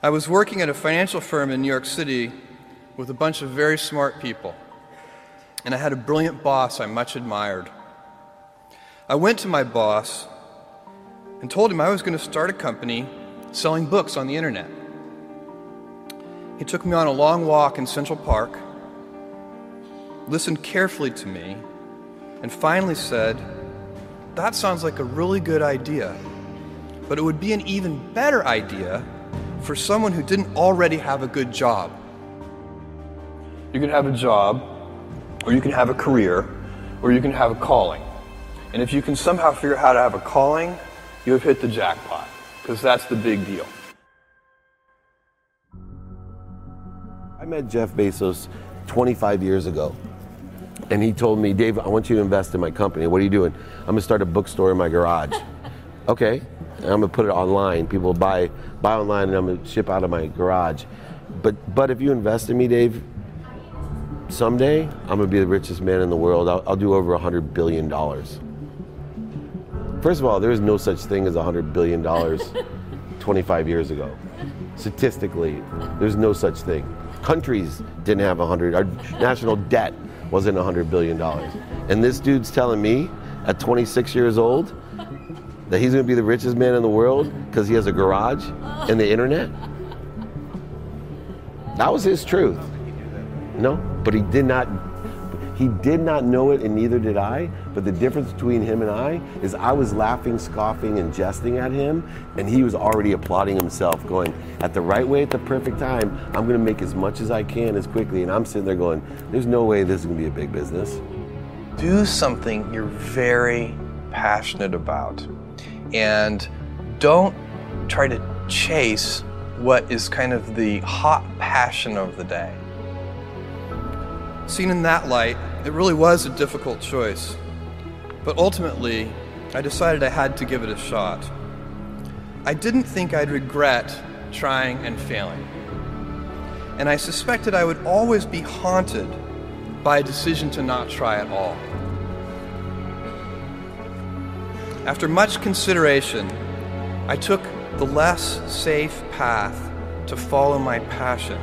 I was working at a financial firm in New York City with a bunch of very smart people, and I had a brilliant boss I much admired. I went to my boss and told him I was going to start a company selling books on the internet. He took me on a long walk in Central Park, listened carefully to me, and finally said, That sounds like a really good idea, but it would be an even better idea for someone who didn't already have a good job. You can have a job, or you can have a career, or you can have a calling. And if you can somehow figure out how to have a calling, you have hit the jackpot, because that's the big deal. I met Jeff Bezos 25 years ago. And he told me, Dave, I want you to invest in my company. What are you doing? I'm going to start a bookstore in my garage. okay. And I'm going to put it online. People buy buy online and I'm going to ship out of my garage. But but if you invest in me, Dave, someday I'm going to be the richest man in the world. I'll, I'll do over a 100 billion dollars. First of all, there is no such thing as a 100 billion dollars 25 years ago. Statistically, there's no such thing. Countries didn't have a 100. Our national debt wasn't a 100 billion dollars. And this dude's telling me at 26 years old that he's going to be the richest man in the world because he has a garage and the internet. That was his truth. No, but he did not he did not know it, and neither did I. But the difference between him and I is I was laughing, scoffing, and jesting at him, and he was already applauding himself, going, At the right way, at the perfect time, I'm to make as much as I can as quickly. And I'm sitting there going, There's no way this is to be a big business. Do something you're very passionate about, and don't try to chase what is kind of the hot passion of the day. Seen in that light, it really was a difficult choice. But ultimately, I decided I had to give it a shot. I didn't think I'd regret trying and failing. And I suspected I would always be haunted by a decision to not try at all. After much consideration, I took the less safe path to follow my passion,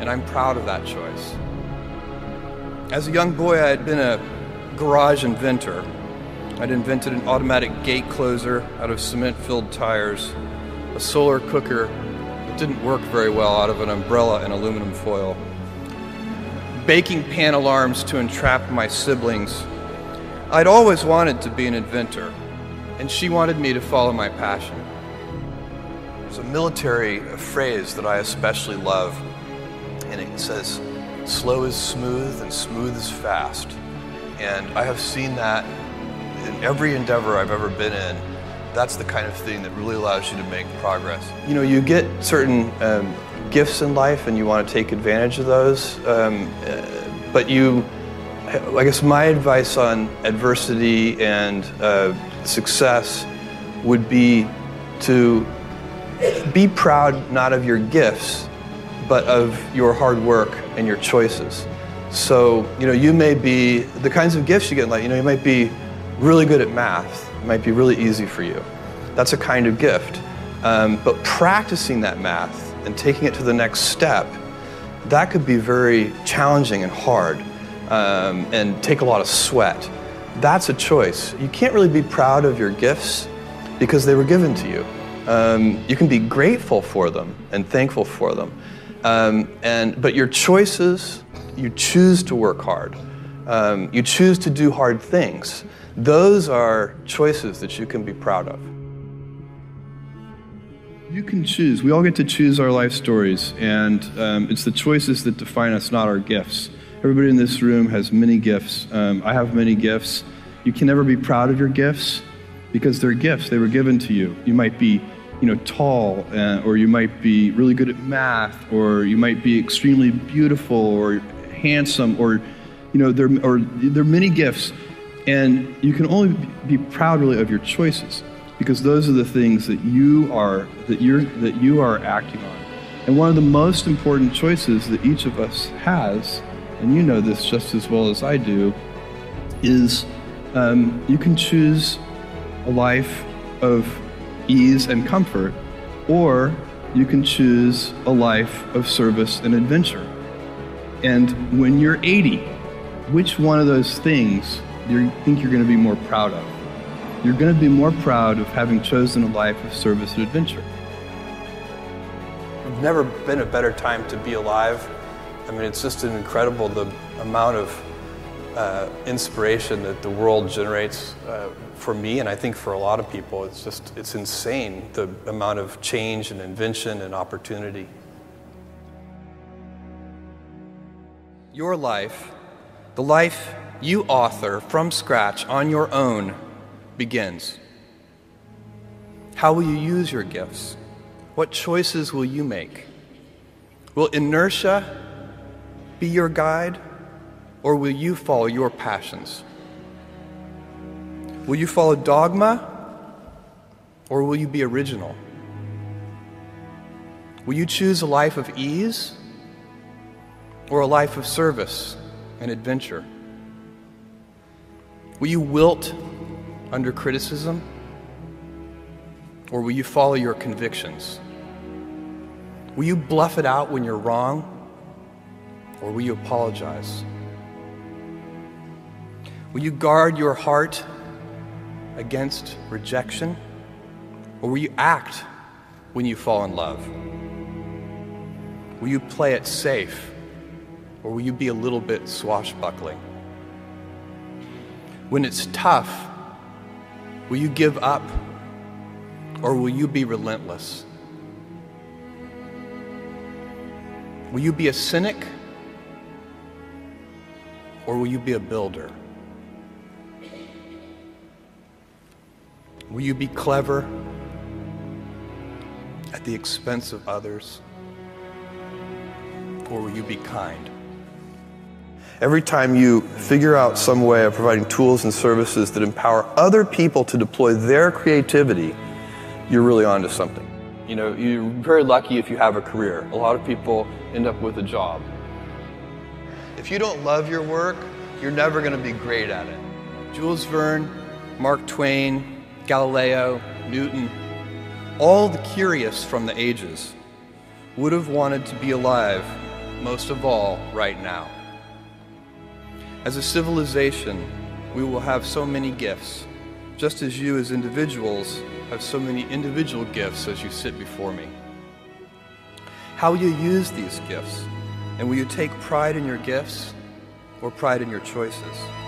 and I'm proud of that choice. As a young boy, I had been a garage inventor. I'd invented an automatic gate closer out of cement filled tires, a solar cooker that didn't work very well out of an umbrella and aluminum foil, baking pan alarms to entrap my siblings. I'd always wanted to be an inventor, and she wanted me to follow my passion. There's a military phrase that I especially love, and it says, slow is smooth and smooth is fast. And I have seen that in every endeavor I've ever been in. That's the kind of thing that really allows you to make progress. You know, you get certain um, gifts in life and you want to take advantage of those, um, uh, but you, I guess my advice on adversity and uh, success would be to be proud not of your gifts, but of your hard work and your choices. So, you know, you may be, the kinds of gifts you get in life, you know, you might be really good at math. It might be really easy for you. That's a kind of gift. Um, but practicing that math and taking it to the next step, that could be very challenging and hard um, and take a lot of sweat. That's a choice. You can't really be proud of your gifts because they were given to you. Um, you can be grateful for them and thankful for them. Um, and, but your choices, you choose to work hard. Um, you choose to do hard things. Those are choices that you can be proud of. You can choose. We all get to choose our life stories, and um, it's the choices that define us, not our gifts. Everybody in this room has many gifts. Um, I have many gifts. You can never be proud of your gifts because they're gifts. They were given to you. You might be you know, tall, uh, or you might be really good at math, or you might be extremely beautiful or handsome, or you know, there or there are many gifts, and you can only be proud really of your choices because those are the things that you are that you're that you are acting on. And one of the most important choices that each of us has, and you know this just as well as I do, is um, you can choose a life of ease and comfort, or you can choose a life of service and adventure. And when you're 80, which one of those things do you think you're going to be more proud of? You're going to be more proud of having chosen a life of service and adventure. There's never been a better time to be alive. I mean, it's just incredible the amount of uh, inspiration that the world generates uh, for me, and I think for a lot of people. It's just it's insane the amount of change and invention and opportunity. Your life, the life you author from scratch on your own, begins. How will you use your gifts? What choices will you make? Will inertia be your guide, or will you follow your passions? Will you follow dogma, or will you be original? Will you choose a life of ease, or a life of service and adventure? Will you wilt under criticism? Or will you follow your convictions? Will you bluff it out when you're wrong? Or will you apologize? Will you guard your heart against rejection? Or will you act when you fall in love? Will you play it safe? Or will you be a little bit swashbuckling? When it's tough, will you give up? Or will you be relentless? Will you be a cynic? Or will you be a builder? Will you be clever at the expense of others? Or will you be kind? Every time you figure out some way of providing tools and services that empower other people to deploy their creativity, you're really onto something. You know, you're very lucky if you have a career. A lot of people end up with a job. If you don't love your work, you're never going to be great at it. Jules Verne, Mark Twain, Galileo, Newton, all the curious from the ages would have wanted to be alive, most of all, right now. As a civilization, we will have so many gifts, just as you as individuals have so many individual gifts as you sit before me. How you use these gifts? And will you take pride in your gifts or pride in your choices?